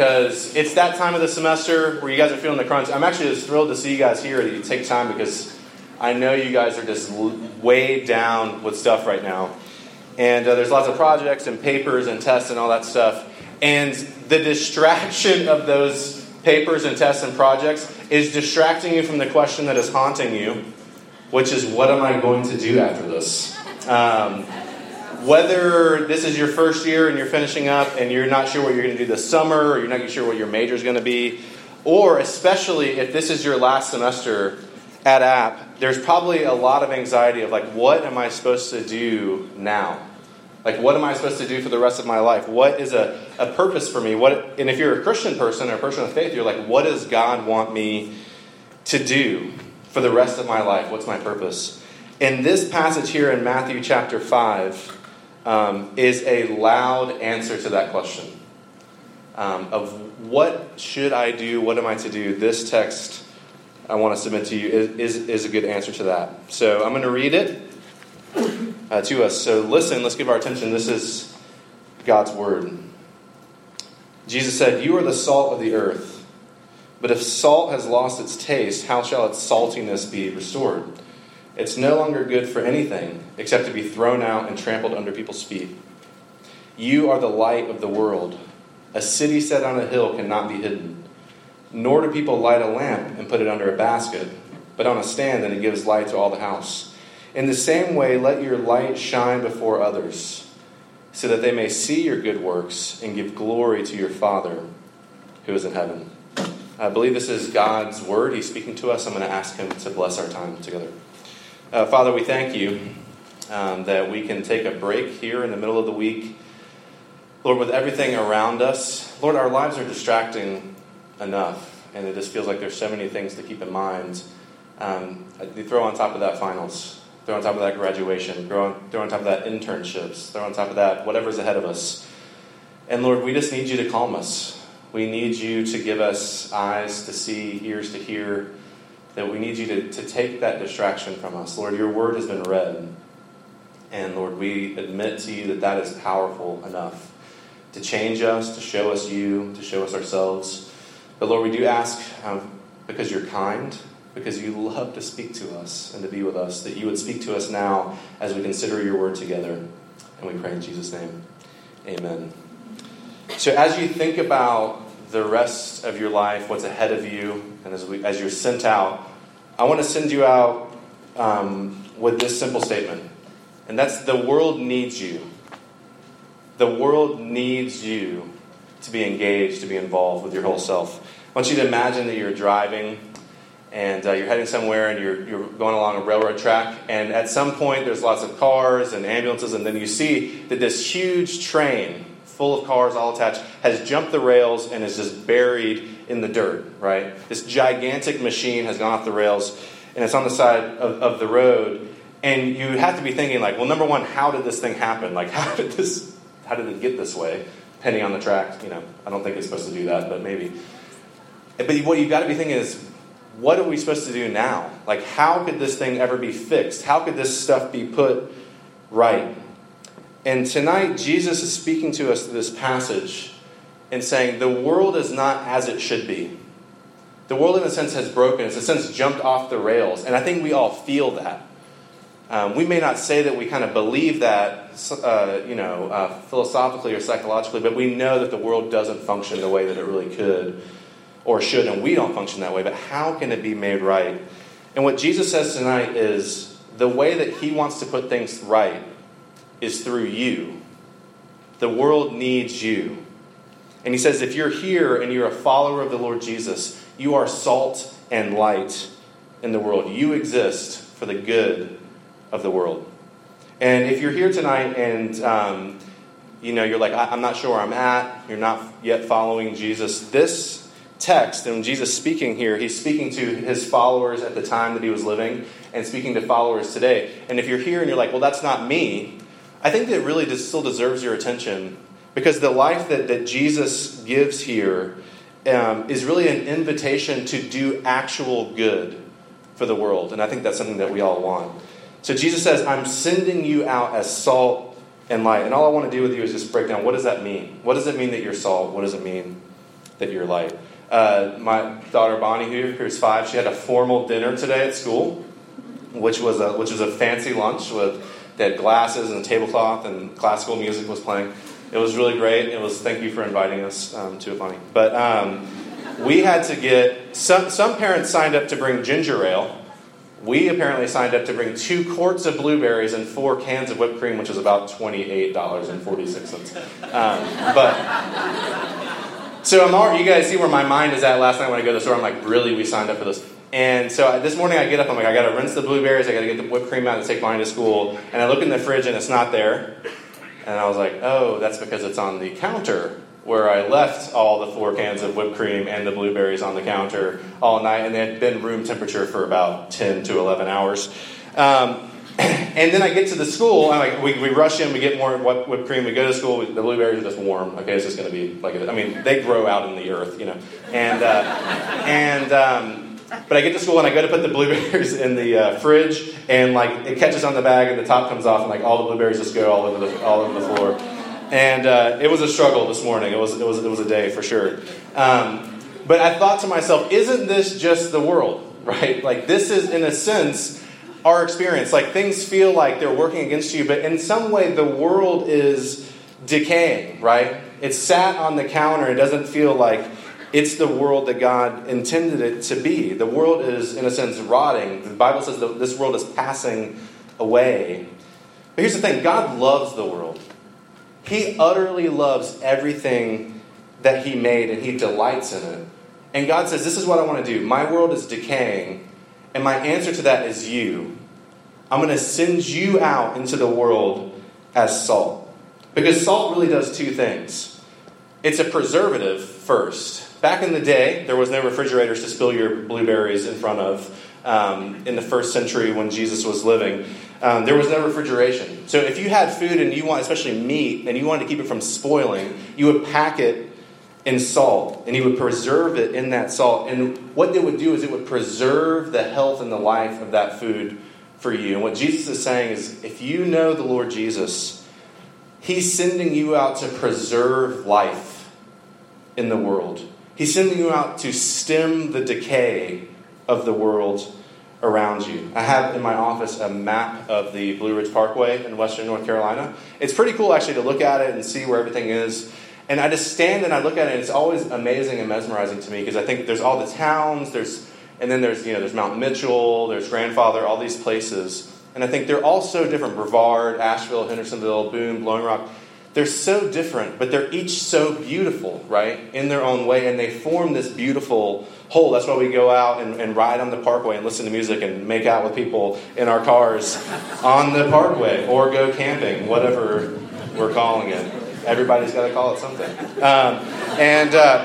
because it's that time of the semester where you guys are feeling the crunch. I'm actually just thrilled to see you guys here that you take time because I know you guys are just weighed down with stuff right now. And uh, there's lots of projects and papers and tests and all that stuff. And the distraction of those papers and tests and projects is distracting you from the question that is haunting you, which is, what am I going to do after this? Um, whether this is your first year and you're finishing up and you're not sure what you're going to do this summer or you're not sure what your major is going to be, or especially if this is your last semester at App, there's probably a lot of anxiety of like, what am I supposed to do now? Like, what am I supposed to do for the rest of my life? What is a, a purpose for me? What, and if you're a Christian person or a person of faith, you're like, what does God want me to do for the rest of my life? What's my purpose? In this passage here in Matthew chapter 5, um, is a loud answer to that question um, of what should I do? What am I to do? This text I want to submit to you is, is, is a good answer to that. So I'm going to read it uh, to us. So listen, let's give our attention. This is God's word. Jesus said, You are the salt of the earth. But if salt has lost its taste, how shall its saltiness be restored? It's no longer good for anything except to be thrown out and trampled under people's feet. You are the light of the world. A city set on a hill cannot be hidden. Nor do people light a lamp and put it under a basket, but on a stand, and it gives light to all the house. In the same way, let your light shine before others, so that they may see your good works and give glory to your Father who is in heaven. I believe this is God's word. He's speaking to us. I'm going to ask Him to bless our time together. Uh, Father, we thank you um, that we can take a break here in the middle of the week. Lord, with everything around us, Lord, our lives are distracting enough, and it just feels like there's so many things to keep in mind. Um, you throw on top of that finals, throw on top of that graduation, throw on, throw on top of that internships, throw on top of that whatever's ahead of us. And Lord, we just need you to calm us. We need you to give us eyes to see, ears to hear, that we need you to, to take that distraction from us. Lord, your word has been read. And Lord, we admit to you that that is powerful enough to change us, to show us you, to show us ourselves. But Lord, we do ask, um, because you're kind, because you love to speak to us and to be with us, that you would speak to us now as we consider your word together. And we pray in Jesus' name. Amen. So as you think about the rest of your life, what's ahead of you, and as, we, as you're sent out, I want to send you out um, with this simple statement, and that's the world needs you. The world needs you to be engaged, to be involved with your whole self. I want you to imagine that you're driving and uh, you're heading somewhere and you're, you're going along a railroad track, and at some point there's lots of cars and ambulances, and then you see that this huge train full of cars all attached, has jumped the rails and is just buried in the dirt, right? This gigantic machine has gone off the rails and it's on the side of, of the road. And you have to be thinking, like, well, number one, how did this thing happen? Like, how did this, how did it get this way? Penny on the track, you know, I don't think it's supposed to do that, but maybe. But what you've got to be thinking is, what are we supposed to do now? Like, how could this thing ever be fixed? How could this stuff be put right? And tonight, Jesus is speaking to us through this passage and saying the world is not as it should be. The world, in a sense, has broken. It's, in a sense, jumped off the rails. And I think we all feel that. Um, we may not say that we kind of believe that, uh, you know, uh, philosophically or psychologically, but we know that the world doesn't function the way that it really could or should, and we don't function that way. But how can it be made right? And what Jesus says tonight is the way that he wants to put things right is through you. The world needs you. And he says, if you're here and you're a follower of the Lord Jesus, you are salt and light in the world. You exist for the good of the world. And if you're here tonight and um, you know you're like, I'm not sure where I'm at, you're not yet following Jesus, this text, and Jesus speaking here, he's speaking to his followers at the time that he was living and speaking to followers today. And if you're here and you're like, well, that's not me, I think that really still deserves your attention because the life that, that Jesus gives here um, is really an invitation to do actual good for the world. And I think that's something that we all want. So Jesus says, I'm sending you out as salt and light. And all I want to do with you is just break down what does that mean? What does it mean that you're salt? What does it mean that you're light? Uh, my daughter Bonnie, who who's five, she had a formal dinner today at school, which was a which was a fancy lunch with they had glasses and a tablecloth and classical music was playing. It was really great. It was thank you for inviting us um, to Bonnie. But um, we had to get some some parents signed up to bring ginger ale we apparently signed up to bring two quarts of blueberries and four cans of whipped cream, which is about $28.46. Um, but, so I'm already, you guys see where my mind is at last night when I go to the store. I'm like, really, we signed up for this? And so I, this morning I get up, I'm like, I gotta rinse the blueberries, I gotta get the whipped cream out and take mine to school. And I look in the fridge and it's not there. And I was like, oh, that's because it's on the counter where I left all the four cans of whipped cream and the blueberries on the counter all night, and they had been room temperature for about 10 to 11 hours. Um, and then I get to the school, and like we, we rush in, we get more whipped cream, we go to school, the blueberries are just warm. Okay, it's just going to be like, I mean, they grow out in the earth, you know. And, uh, and, um, but I get to school and I go to put the blueberries in the uh, fridge, and like it catches on the bag, and the top comes off, and like all the blueberries just go all over the all over the floor and uh, it was a struggle this morning. It was it was it was a day for sure. Um, but I thought to myself, isn't this just the world, right? Like this is in a sense our experience. Like things feel like they're working against you, but in some way the world is decaying, right? It's sat on the counter. It doesn't feel like it's the world that God intended it to be. The world is, in a sense, rotting. The Bible says that this world is passing away. But here's the thing God loves the world. He utterly loves everything that He made and He delights in it. And God says, This is what I want to do. My world is decaying, and my answer to that is you. I'm going to send you out into the world as salt. Because salt really does two things it's a preservative, first. Back in the day, there was no refrigerators to spill your blueberries in front of um, in the first century when Jesus was living. Um, there was no refrigeration. So if you had food and you want, especially meat, and you wanted to keep it from spoiling, you would pack it in salt and you would preserve it in that salt. And what it would do is it would preserve the health and the life of that food for you. And what Jesus is saying is if you know the Lord Jesus, He's sending you out to preserve life in the world. He's sending you out to stem the decay of the world around you. I have in my office a map of the Blue Ridge Parkway in western North Carolina. It's pretty cool actually to look at it and see where everything is. And I just stand and I look at it and it's always amazing and mesmerizing to me because I think there's all the towns, there's and then there's you know there's Mount Mitchell, there's Grandfather, all these places. And I think they're all so different. Brevard, Asheville, Hendersonville, Boone, Blowing Rock. They're so different, but they're each so beautiful, right? In their own way, and they form this beautiful whole. That's why we go out and, and, ride on the parkway and listen to music and make out with people in our cars on the parkway or go camping, whatever we're calling it. Everybody's got to call it something. Um, and, uh,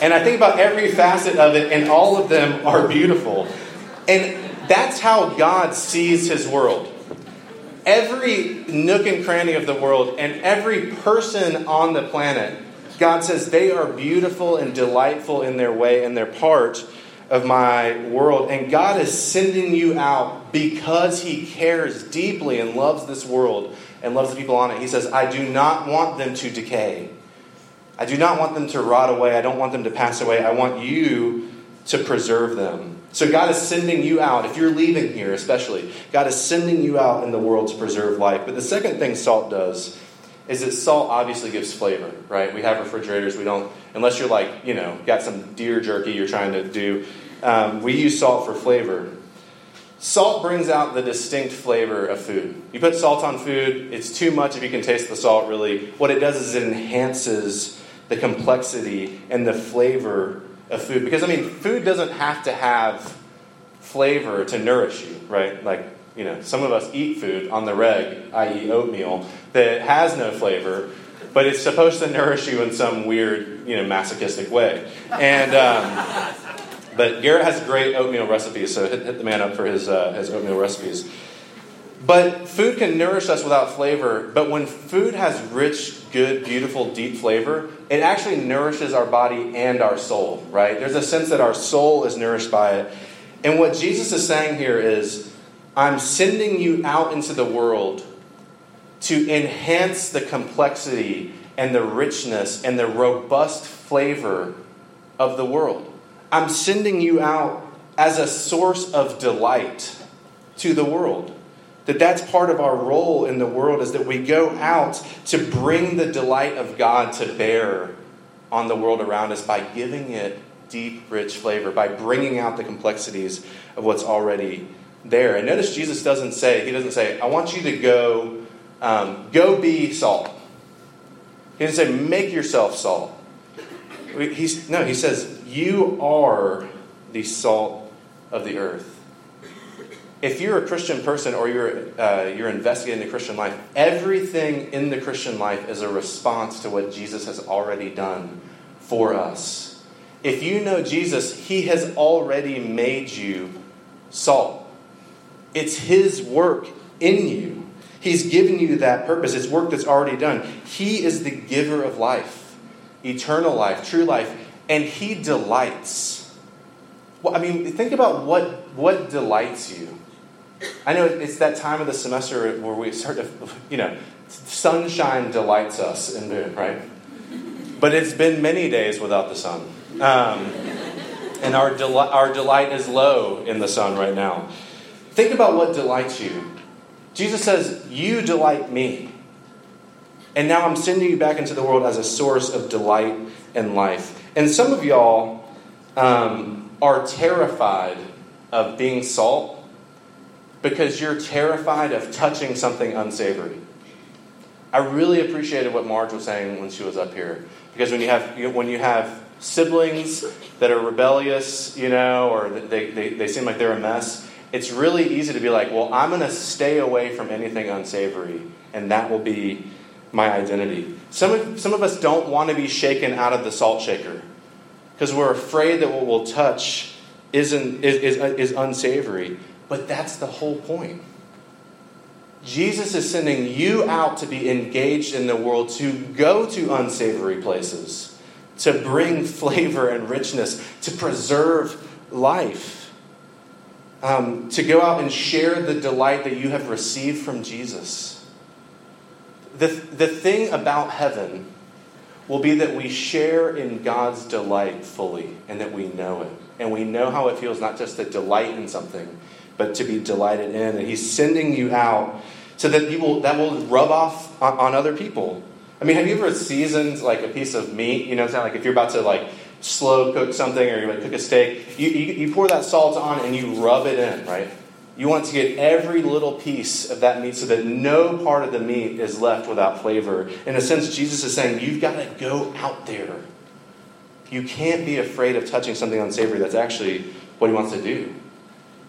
and I think about every facet of it, and all of them are beautiful. And that's how God sees his world. Every nook and cranny of the world and every person on the planet God says they are beautiful and delightful in their way and they're part of my world. And God is sending you out because He cares deeply and loves this world and loves the people on it. He says, I do not want them to decay. I do not want them to rot away. I don't want them to pass away. I want you to preserve them. So God is sending you out. If you're leaving here, especially, God is sending you out in the world to preserve life. But the second thing salt does is that salt obviously gives flavor, right? We have refrigerators. We don't, unless you're like, you know, got some deer jerky you're trying to do. Um, we use salt for flavor. Salt brings out the distinct flavor of food. You put salt on food, it's too much if you can taste the salt, really. What it does is it enhances the complexity and the flavor of food. Because, I mean, food doesn't have to have flavor to nourish you, right? Like, you know, some of us eat food on the reg, i.e., oatmeal, that has no flavor, but it's supposed to nourish you in some weird, you know, masochistic way. And um, but Garrett has great oatmeal recipes, so hit, hit the man up for his uh, his oatmeal recipes. But food can nourish us without flavor. But when food has rich, good, beautiful, deep flavor, it actually nourishes our body and our soul, right? There's a sense that our soul is nourished by it. And what Jesus is saying here is I'm sending you out into the world to enhance the complexity and the richness and the robust flavor of the world. I'm sending you out as a source of delight to the world. That that's part of our role in the world is that we go out to bring the delight of God to bear on the world around us by giving it deep, rich flavor, by bringing out the complexities of what's already there. And notice Jesus doesn't say, He doesn't say, I want you to go, um, go be salt. He doesn't say, make yourself salt. He's, no, he says, you are the salt of the earth. If you're a Christian person or you're, uh, you're investigating the Christian life, everything in the Christian life is a response to what Jesus has already done for us. If you know Jesus, he has already made you salt. It's his work in you. He's given you that purpose. It's work that's already done. He is the giver of life, eternal life, true life, and he delights. Well, I mean, think about what, what delights you. I know it's that time of the semester where we start to, you know, sunshine delights us, in the, right? But it's been many days without the sun. Um, and our, del- our delight is low in the sun right now. Think about what delights you. Jesus says, You delight me. And now I'm sending you back into the world as a source of delight and life. And some of y'all um, are terrified of being salt because you're terrified of touching something unsavory. I really appreciated what Marge was saying when she was up here. Because when you have, when you have siblings that are rebellious, you know, or they, they, they seem like they're a mess, it's really easy to be like, well, I'm going to stay away from anything unsavory, and that will be my identity. Some of, some of us don't want to be shaken out of the salt shaker because we're afraid that what we'll touch isn't, is, is, is unsavory. But that's the whole point. Jesus is sending you out to be engaged in the world, to go to unsavory places, to bring flavor and richness, to preserve life um, to go out and share the delight that you have received from Jesus. The, the thing about heaven will be that we share in God's delight fully and that we know it. And we know how it feels not just to delight in something, but to be delighted in. And He's sending you out so that you will, that will rub off on, on other people. I mean, have you ever seasoned like a piece of meat? You know, it's not like if you're about to like slow cook something or you like cook a steak, you, you, you pour that salt on and you rub it in, right? You want to get every little piece of that meat so that no part of the meat is left without flavor. In a sense, Jesus is saying, you've got to go out there. You can't be afraid of touching something unsavory. That's actually what he wants to do.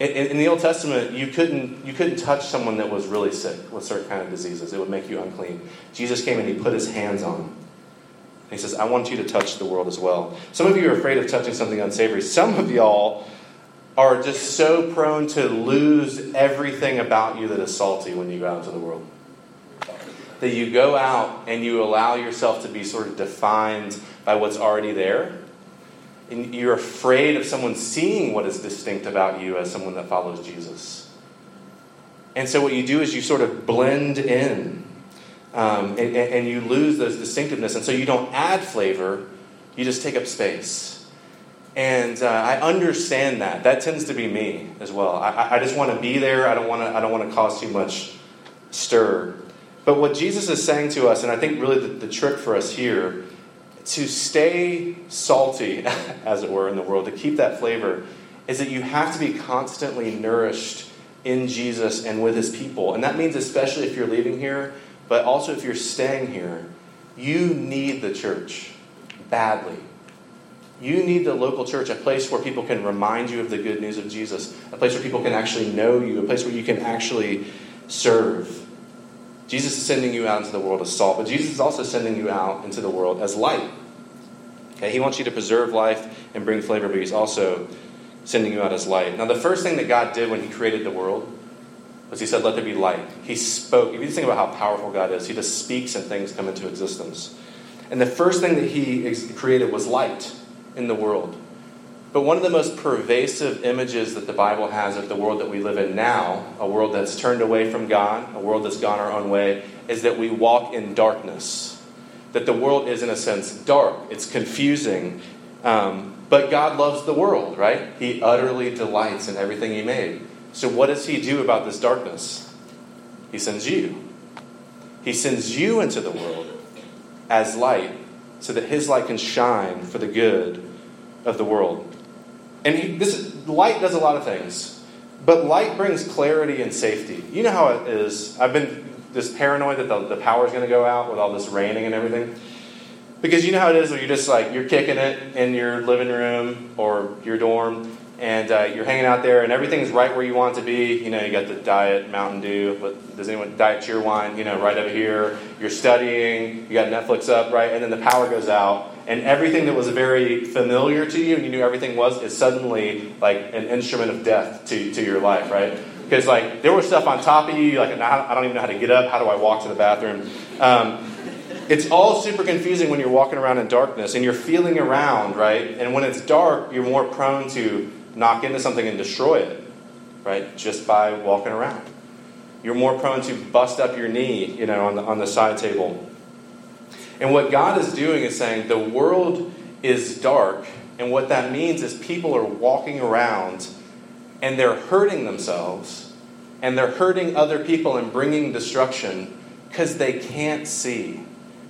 In, in, the Old Testament, you couldn't, you couldn't touch someone that was really sick with certain kind of diseases. It would make you unclean. Jesus came and he put his hands on he says, I want you to touch the world as well. Some of you are afraid of touching something unsavory. Some of y'all are just so prone to lose everything about you that is salty when you go out into the world. That you go out and you allow yourself to be sort of defined by what's already there. And you're afraid of someone seeing what is distinct about you as someone that follows Jesus. And so what you do is you sort of blend in um, and, and, you lose those distinctiveness. And so you don't add flavor, you just take up space. And uh, I understand that. That tends to be me as well. I, I just want to be there. I don't want to. I don't want to cause too much stir. But what Jesus is saying to us, and I think really the, the trick for us here, to stay salty, as it were, in the world, to keep that flavor, is that you have to be constantly nourished in Jesus and with His people. And that means, especially if you're leaving here, but also, if you're staying here, you need the church badly. You need the local church, a place where people can remind you of the good news of Jesus, a place where people can actually know you, a place where you can actually serve. Jesus is sending you out into the world as salt, but Jesus is also sending you out into the world as light. Okay, he wants you to preserve life and bring flavor, but he's also sending you out as light. Now, the first thing that God did when he created the world was he said, Let there be light. He spoke. If you think about how powerful God is, he just speaks and things come into existence. And the first thing that he created was light in the world. But one of the most pervasive images that the Bible has of the world that we live in now, a world that's turned away from God, a world that's gone our own way, is that we walk in darkness. That the world is, in a sense, dark. It's confusing. Um, but God loves the world, right? He utterly delights in everything He made. So, what does He do about this darkness? He sends you. He sends you into the world as light so that His light can shine for the good of the world. And he, this light does a lot of things, but light brings clarity and safety. You know how it is. I've been this paranoid that the, the power is going to go out with all this raining and everything. Because you know how it is where you're just like, you're kicking it in your living room or your dorm, and uh, you're hanging out there, and everything's right where you want it to be. You know, you got the diet Mountain Dew, but does anyone diet Cheerwine? You know, right over here. You're studying. You got Netflix up, right? And then the power goes out, and everything that was very familiar to you, and you knew everything was, is suddenly like an instrument of death to, to your life, right? Because like there was stuff on top of you, like I don't even know how to get up. How do I walk to the bathroom? Um, it's all super confusing when you're walking around in darkness and you're feeling around, right? And when it's dark, you're more prone to knock into something and destroy it, right? Just by walking around. You're more prone to bust up your knee, you know, on the, on the side table. And what God is doing is saying the world is dark, and what that means is people are walking around and they're hurting themselves and they're hurting other people and bringing destruction because they can't see.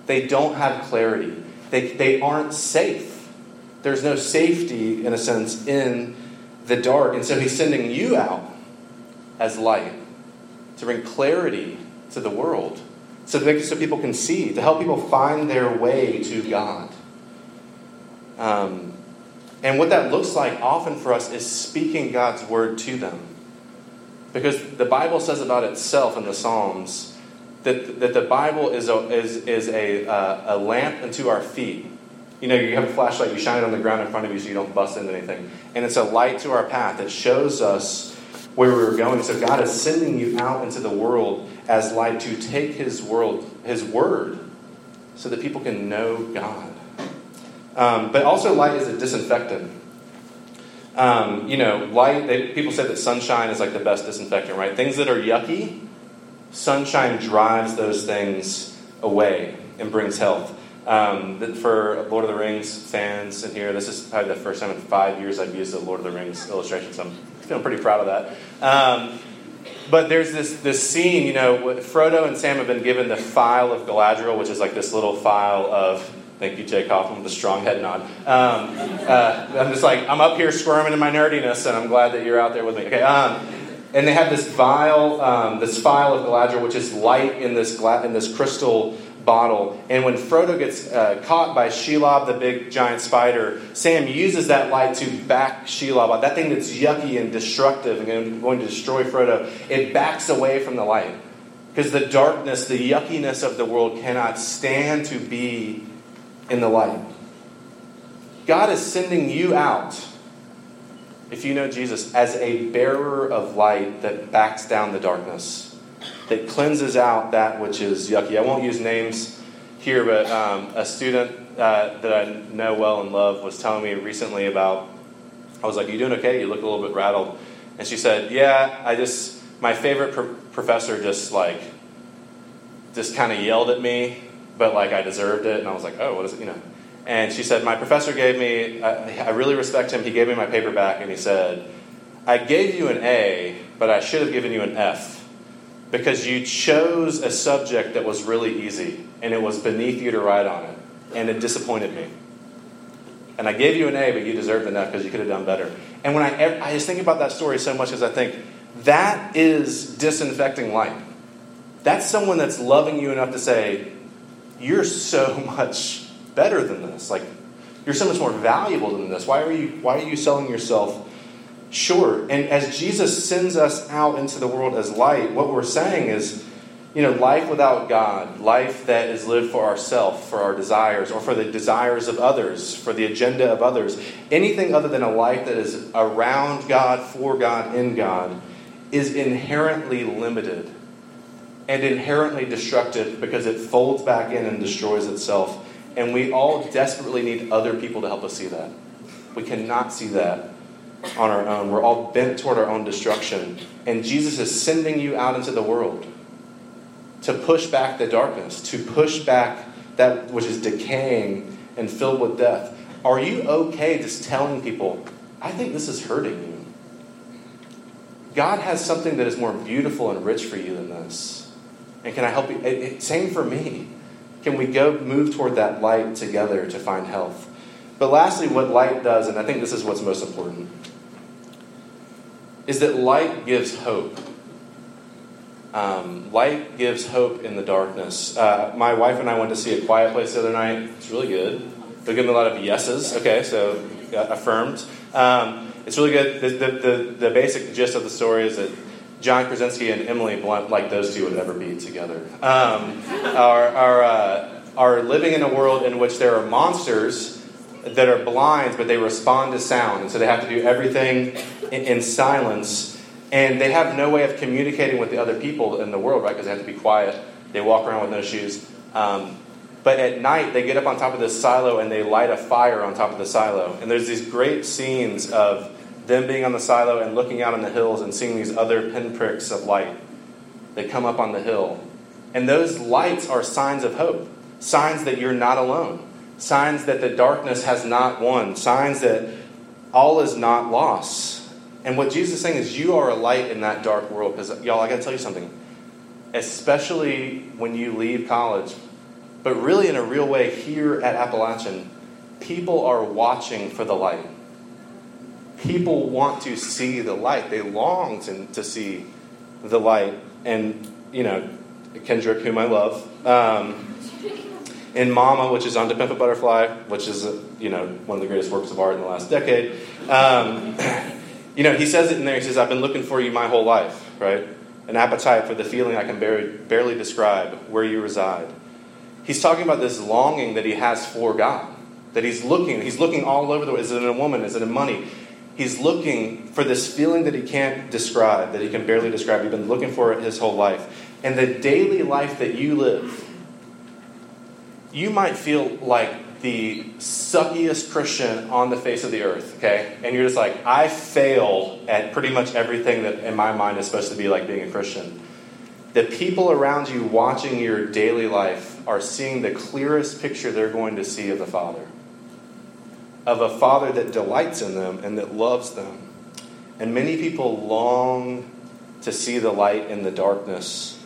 They don't have clarity. They, they aren't safe. There's no safety, in a sense, in the dark. And so he's sending you out as light to bring clarity to the world so, that, so people can see, to help people find their way to God. Um, and what that looks like often for us is speaking God's word to them. Because the Bible says about itself in the Psalms that, that the Bible is a, is, is a, uh, a lamp unto our feet you know, you have a flashlight, you shine it on the ground in front of you so you don't bust into anything. And it's a light to our path that shows us where we were going. So God is sending you out into the world as light to take his world, his word, so that people can know God. Um, but also light is a disinfectant. Um, you know, light, they, people say that sunshine is like the best disinfectant, right? Things that are yucky, sunshine drives those things away and brings health. Um, for Lord of the Rings fans in here, this is probably the first time in five years I've used a Lord of the Rings illustration, so I'm feeling pretty proud of that. Um, but there's this, this scene, you know, Frodo and Sam have been given the phial of Galadriel, which is like this little phial of, thank you, Jay Kaufman, with a strong head nod. Um, uh, I'm just like, I'm up here squirming in my nerdiness, and I'm glad that you're out there with me. Okay, um, and they have this vial, um, this phial of Galadriel, which is light in this, gla- in this crystal bottle. And when Frodo gets uh, caught by Shelob, the big giant spider, Sam uses that light to back Shelob. That thing that's yucky and destructive and going to destroy Frodo, it backs away from the light. Because the darkness, the yuckiness of the world cannot stand to be in the light. God is sending you out, if you know Jesus, as a bearer of light that backs down the darkness that cleanses out that which is yucky. I won't use names here, but um, a student uh, that I know well and love was telling me recently about. I was like, "You doing okay? You look a little bit rattled." And she said, "Yeah, I just my favorite pr- professor just like just kind of yelled at me, but like I deserved it." And I was like, "Oh, what is it?" You know. And she said, "My professor gave me. I, I really respect him. He gave me my paper back, and he said." I gave you an A, but I should have given you an F because you chose a subject that was really easy and it was beneath you to write on it, and it disappointed me. And I gave you an A, but you deserved an F because you could have done better. And when I, I just think about that story so much as I think that is disinfecting light. That's someone that's loving you enough to say, You're so much better than this. Like, you're so much more valuable than this. Why are you, why are you selling yourself Sure. And as Jesus sends us out into the world as light, what we're saying is, you know, life without God, life that is lived for ourself, for our desires, or for the desires of others, for the agenda of others, anything other than a life that is around God, for God, in God, is inherently limited and inherently destructive because it folds back in and destroys itself. And we all desperately need other people to help us see that. We cannot see that on our own. We're all bent toward our own destruction. And Jesus is sending you out into the world to push back the darkness, to push back that which is decaying and filled with death. Are you okay just telling people, I think this is hurting you? God has something that is more beautiful and rich for you than this. And can I help you? It, it, same for me. Can we go move toward that light together to find health? But lastly, what light does, and I think this is what's most important, is that light gives hope. Um, light gives hope in the darkness. Uh, my wife and I went to see A Quiet Place the other night. It's really good. They're getting a lot of yeses. Okay, so affirmed. Um, it's really good. The, the, the, the, basic gist of the story is that John Krasinski and Emily Blunt, like those two would ever be together, um, are, are, uh, are living in a world in which there are monsters that are blind, but they respond to sound. And so they have to do everything in, in silence. And they have no way of communicating with the other people in the world, right? Because they have to be quiet. They walk around with no shoes. Um, but at night, they get up on top of this silo and they light a fire on top of the silo. And there's these great scenes of them being on the silo and looking out on the hills and seeing these other pinpricks of light that come up on the hill. And those lights are signs of hope, signs that you're not alone, signs that the darkness has not won, signs that all is not lost. And what Jesus is saying is, you are a light in that dark world. Because, y'all, I got to tell you something. Especially when you leave college, but really in a real way here at Appalachian, people are watching for the light. People want to see the light. They long to, to see the light. And, you know, Kendrick, whom I love, um, in Momma, which is on To Pimp a Butterfly, which is, you know, one of the greatest works of art in the last decade. Um, You know, he says it in there. He says, I've been looking for you my whole life, right? An appetite for the feeling I can barely, barely describe, where you reside. He's talking about this longing that he has for God. That he's looking, he's looking all over the world. Is it in a woman? Is it in money? He's looking for this feeling that he can't describe, that he can barely describe. He's been looking for it his whole life. And the daily life that you live, you might feel like the suckiest Christian on the face of the earth, okay? And you're just like, I fail at pretty much everything that in my mind is supposed to be like being a Christian. The people around you watching your daily life are seeing the clearest picture they're going to see of the Father. Of a Father that delights in them and that loves them. And many people long to see the light in the darkness.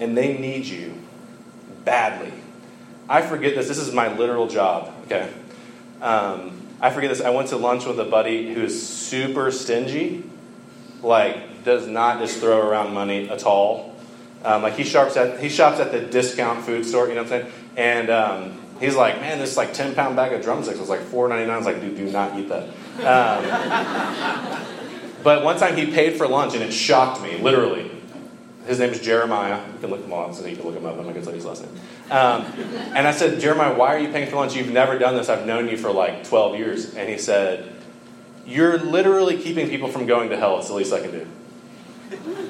And they need you badly. I forget this. This is my literal job. Okay. Um, I forget this. I went to lunch with a buddy who's super stingy, like does not just throw around money at all. Um, like he shops at he shops at the discount food store. You know what I'm saying? And um, he's like, man, this like ten pound bag of drumsticks was like four ninety nine. I was like, dude, do not eat that. Um, but one time he paid for lunch and it shocked me, literally. His name is Jeremiah. You can look him up, so you can look him up. I'm not going to tell you his last name. Um, and I said, Jeremiah, why are you paying for lunch? You've never done this. I've known you for like 12 years. And he said, You're literally keeping people from going to hell. It's the least I can do.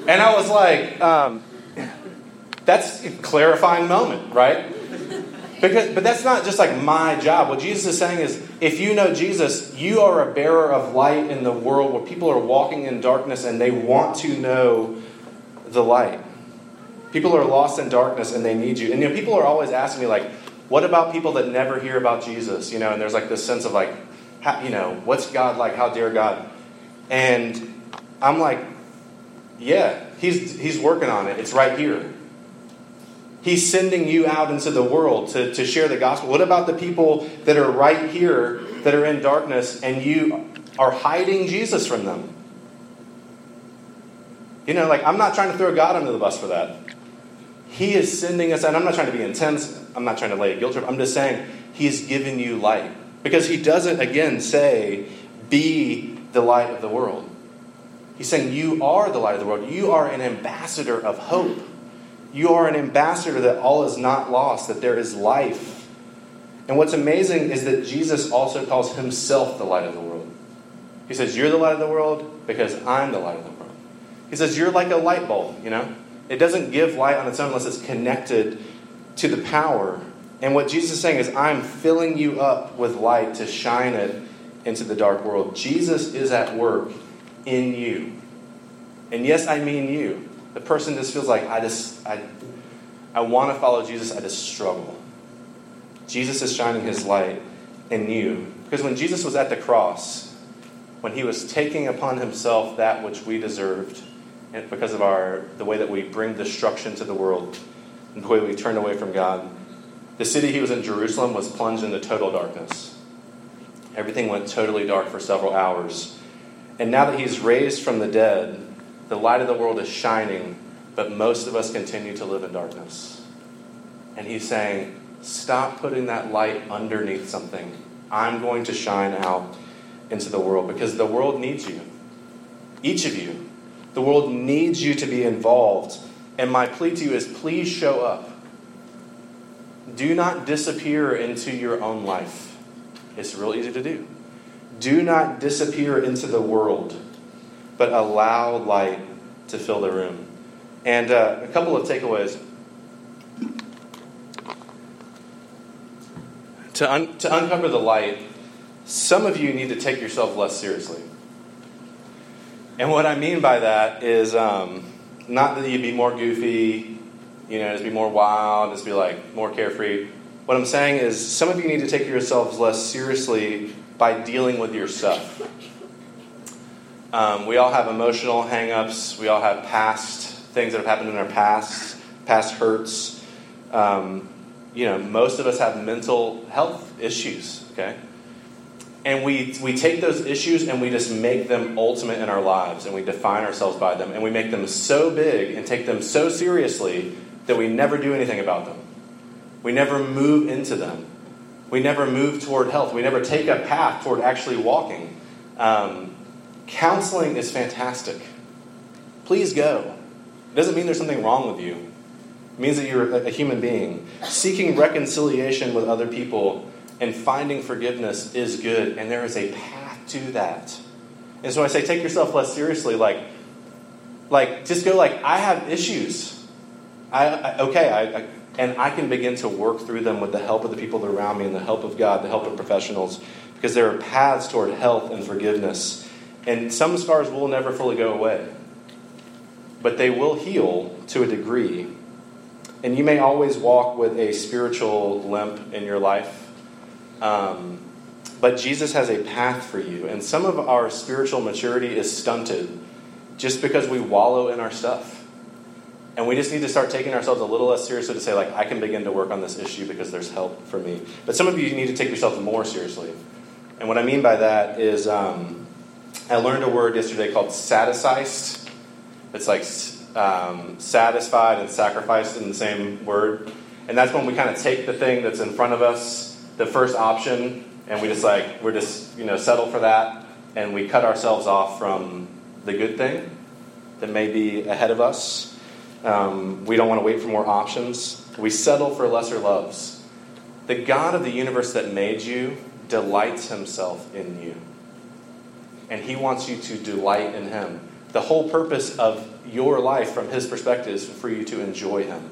And I was like, um, That's a clarifying moment, right? Because, but that's not just like my job. What Jesus is saying is if you know Jesus, you are a bearer of light in the world where people are walking in darkness and they want to know the light. People are lost in darkness and they need you. And you know, people are always asking me, like, what about people that never hear about Jesus? You know, and there's like this sense of like, how, you know, what's God like? How dare God? And I'm like, yeah, he's he's working on it. It's right here. He's sending you out into the world to, to share the gospel. What about the people that are right here that are in darkness and you are hiding Jesus from them? You know, like, I'm not trying to throw God under the bus for that. He is sending us, and I'm not trying to be intense, I'm not trying to lay a guilt trip. I'm just saying, He's given you light. Because He doesn't, again, say, be the light of the world. He's saying, You are the light of the world. You are an ambassador of hope. You are an ambassador that all is not lost, that there is life. And what's amazing is that Jesus also calls Himself the light of the world. He says, You're the light of the world because I'm the light of the world. He says, You're like a light bulb, you know? It doesn't give light on its own unless it's connected to the power. And what Jesus is saying is, I'm filling you up with light to shine it into the dark world. Jesus is at work in you. And yes, I mean you. The person just feels like I just I I want to follow Jesus, I just struggle. Jesus is shining his light in you. Because when Jesus was at the cross, when he was taking upon himself that which we deserved, because of our the way that we bring destruction to the world, and the way we turn away from God, the city he was in, Jerusalem, was plunged into total darkness. Everything went totally dark for several hours. And now that he's raised from the dead, the light of the world is shining, but most of us continue to live in darkness. And he's saying, Stop putting that light underneath something. I'm going to shine out into the world because the world needs you. Each of you. The world needs you to be involved. And my plea to you is please show up. Do not disappear into your own life. It's real easy to do. Do not disappear into the world, but allow light to fill the room. And uh, a couple of takeaways. To, un- to uncover the light, some of you need to take yourself less seriously. And what I mean by that is um, not that you'd be more goofy, you know, just be more wild, just be like more carefree. What I'm saying is some of you need to take yourselves less seriously by dealing with your stuff. Um, we all have emotional hangups. We all have past things that have happened in our past, past hurts. Um, you know, most of us have mental health issues, okay? And we, we take those issues and we just make them ultimate in our lives and we define ourselves by them and we make them so big and take them so seriously that we never do anything about them. We never move into them. We never move toward health. We never take a path toward actually walking. Um, counseling is fantastic. Please go. It doesn't mean there's something wrong with you. It means that you're a human being. Seeking reconciliation with other people and finding forgiveness is good, and there is a path to that. And so I say, take yourself less seriously. Like, like just go like, I have issues. I, I okay, I, I and I can begin to work through them with the help of the people around me and the help of God, the help of professionals, because there are paths toward health and forgiveness. And some scars will never fully go away, but they will heal to a degree. And you may always walk with a spiritual limp in your life. Um, but Jesus has a path for you. And some of our spiritual maturity is stunted just because we wallow in our stuff. And we just need to start taking ourselves a little less seriously to say, like, I can begin to work on this issue because there's help for me. But some of you need to take yourself more seriously. And what I mean by that is, um, I learned a word yesterday called satisficed. It's like um, satisfied and sacrificed in the same word. And that's when we kind of take the thing that's in front of us, the first option, and we just like, we're just, you know, settle for that. And we cut ourselves off from the good thing that may be ahead of us. Um, we don't want to wait for more options. We settle for lesser loves. The God of the universe that made you delights himself in you. And he wants you to delight in him. The whole purpose of your life, from his perspective, is for you to enjoy him.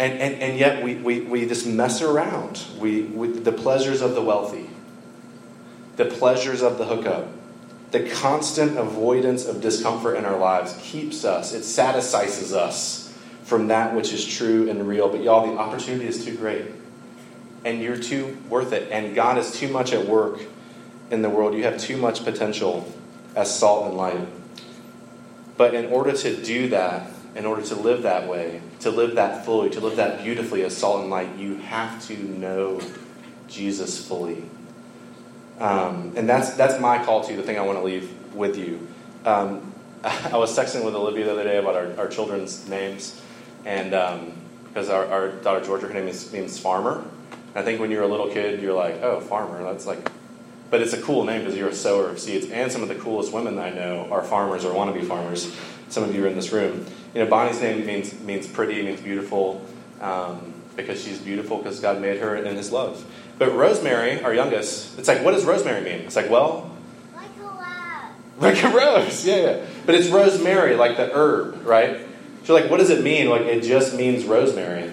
And, and, and yet we, we, we just mess around. We, with the pleasures of the wealthy, the pleasures of the hookup, the constant avoidance of discomfort in our lives keeps us, it satisfies us from that which is true and real. But y'all, the opportunity is too great. And you're too worth it. And God is too much at work in the world. You have too much potential as salt and light. But in order to do that, in order to live that way, to live that fully, to live that beautifully as salt and light, you have to know Jesus fully. Um, and that's, that's my call to you, the thing I want to leave with you. Um, I was texting with Olivia the other day about our, our children's names, and um, because our, our, daughter Georgia, her name is, means farmer. I think when you're a little kid, you're like, oh, farmer, that's like, but it's a cool name because you're a sower of seeds. And some of the coolest women I know are farmers or want to be farmers. Some of you are in this room. You know, Bonnie's name means, means pretty, means beautiful, um, because she's beautiful because God made her in His love. But Rosemary, our youngest, it's like, what does rosemary mean? It's like, well, like a rose. Like a rose, yeah, yeah. But it's rosemary, like the herb, right? So, like, what does it mean? Like, it just means rosemary.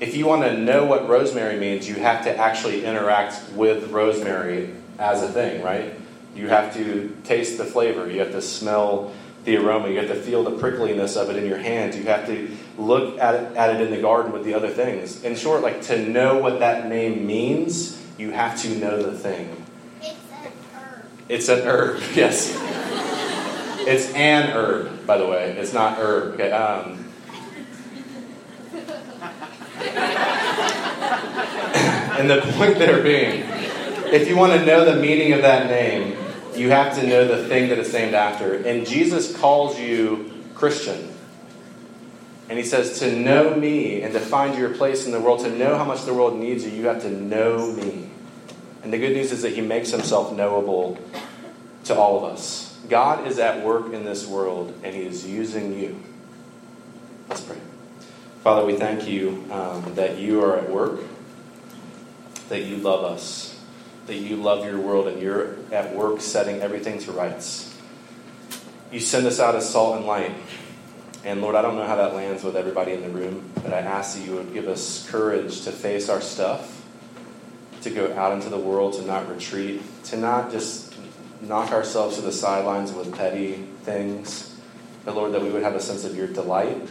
if you want to know what rosemary means, you have to actually interact with rosemary as a thing, right? You have to taste the flavor. You have to smell the aroma. You have to feel the prickliness of it in your hands. You have to look at it, at it in the garden with the other things. In short, like to know what that name means, you have to know the thing. It's an herb. It's an herb, yes. it's an herb, by the way. It's not herb. Okay. Um, and the point there being, if you want to know the meaning of that name, you have to know the thing that it's named after. And Jesus calls you Christian. And he says, to know me and to find your place in the world, to know how much the world needs you, you have to know me. And the good news is that he makes himself knowable to all of us. God is at work in this world, and he is using you. Let's pray. Father, we thank you um, that you are at work, that you love us, that you love your world, and you're at work setting everything to rights. You send us out as salt and light. And Lord, I don't know how that lands with everybody in the room, but I ask that you would give us courage to face our stuff, to go out into the world, to not retreat, to not just knock ourselves to the sidelines with petty things, but Lord, that we would have a sense of your delight,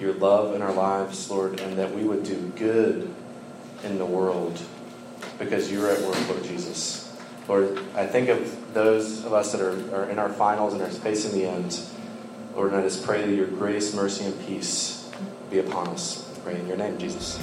your love in our lives, Lord, and that we would do good in the world because you're at work, Lord Jesus. Lord, I think of those of us that are, are in our finals and are facing the end. Lord, and I just pray that your grace, mercy, and peace be upon us. I pray in your name, Jesus.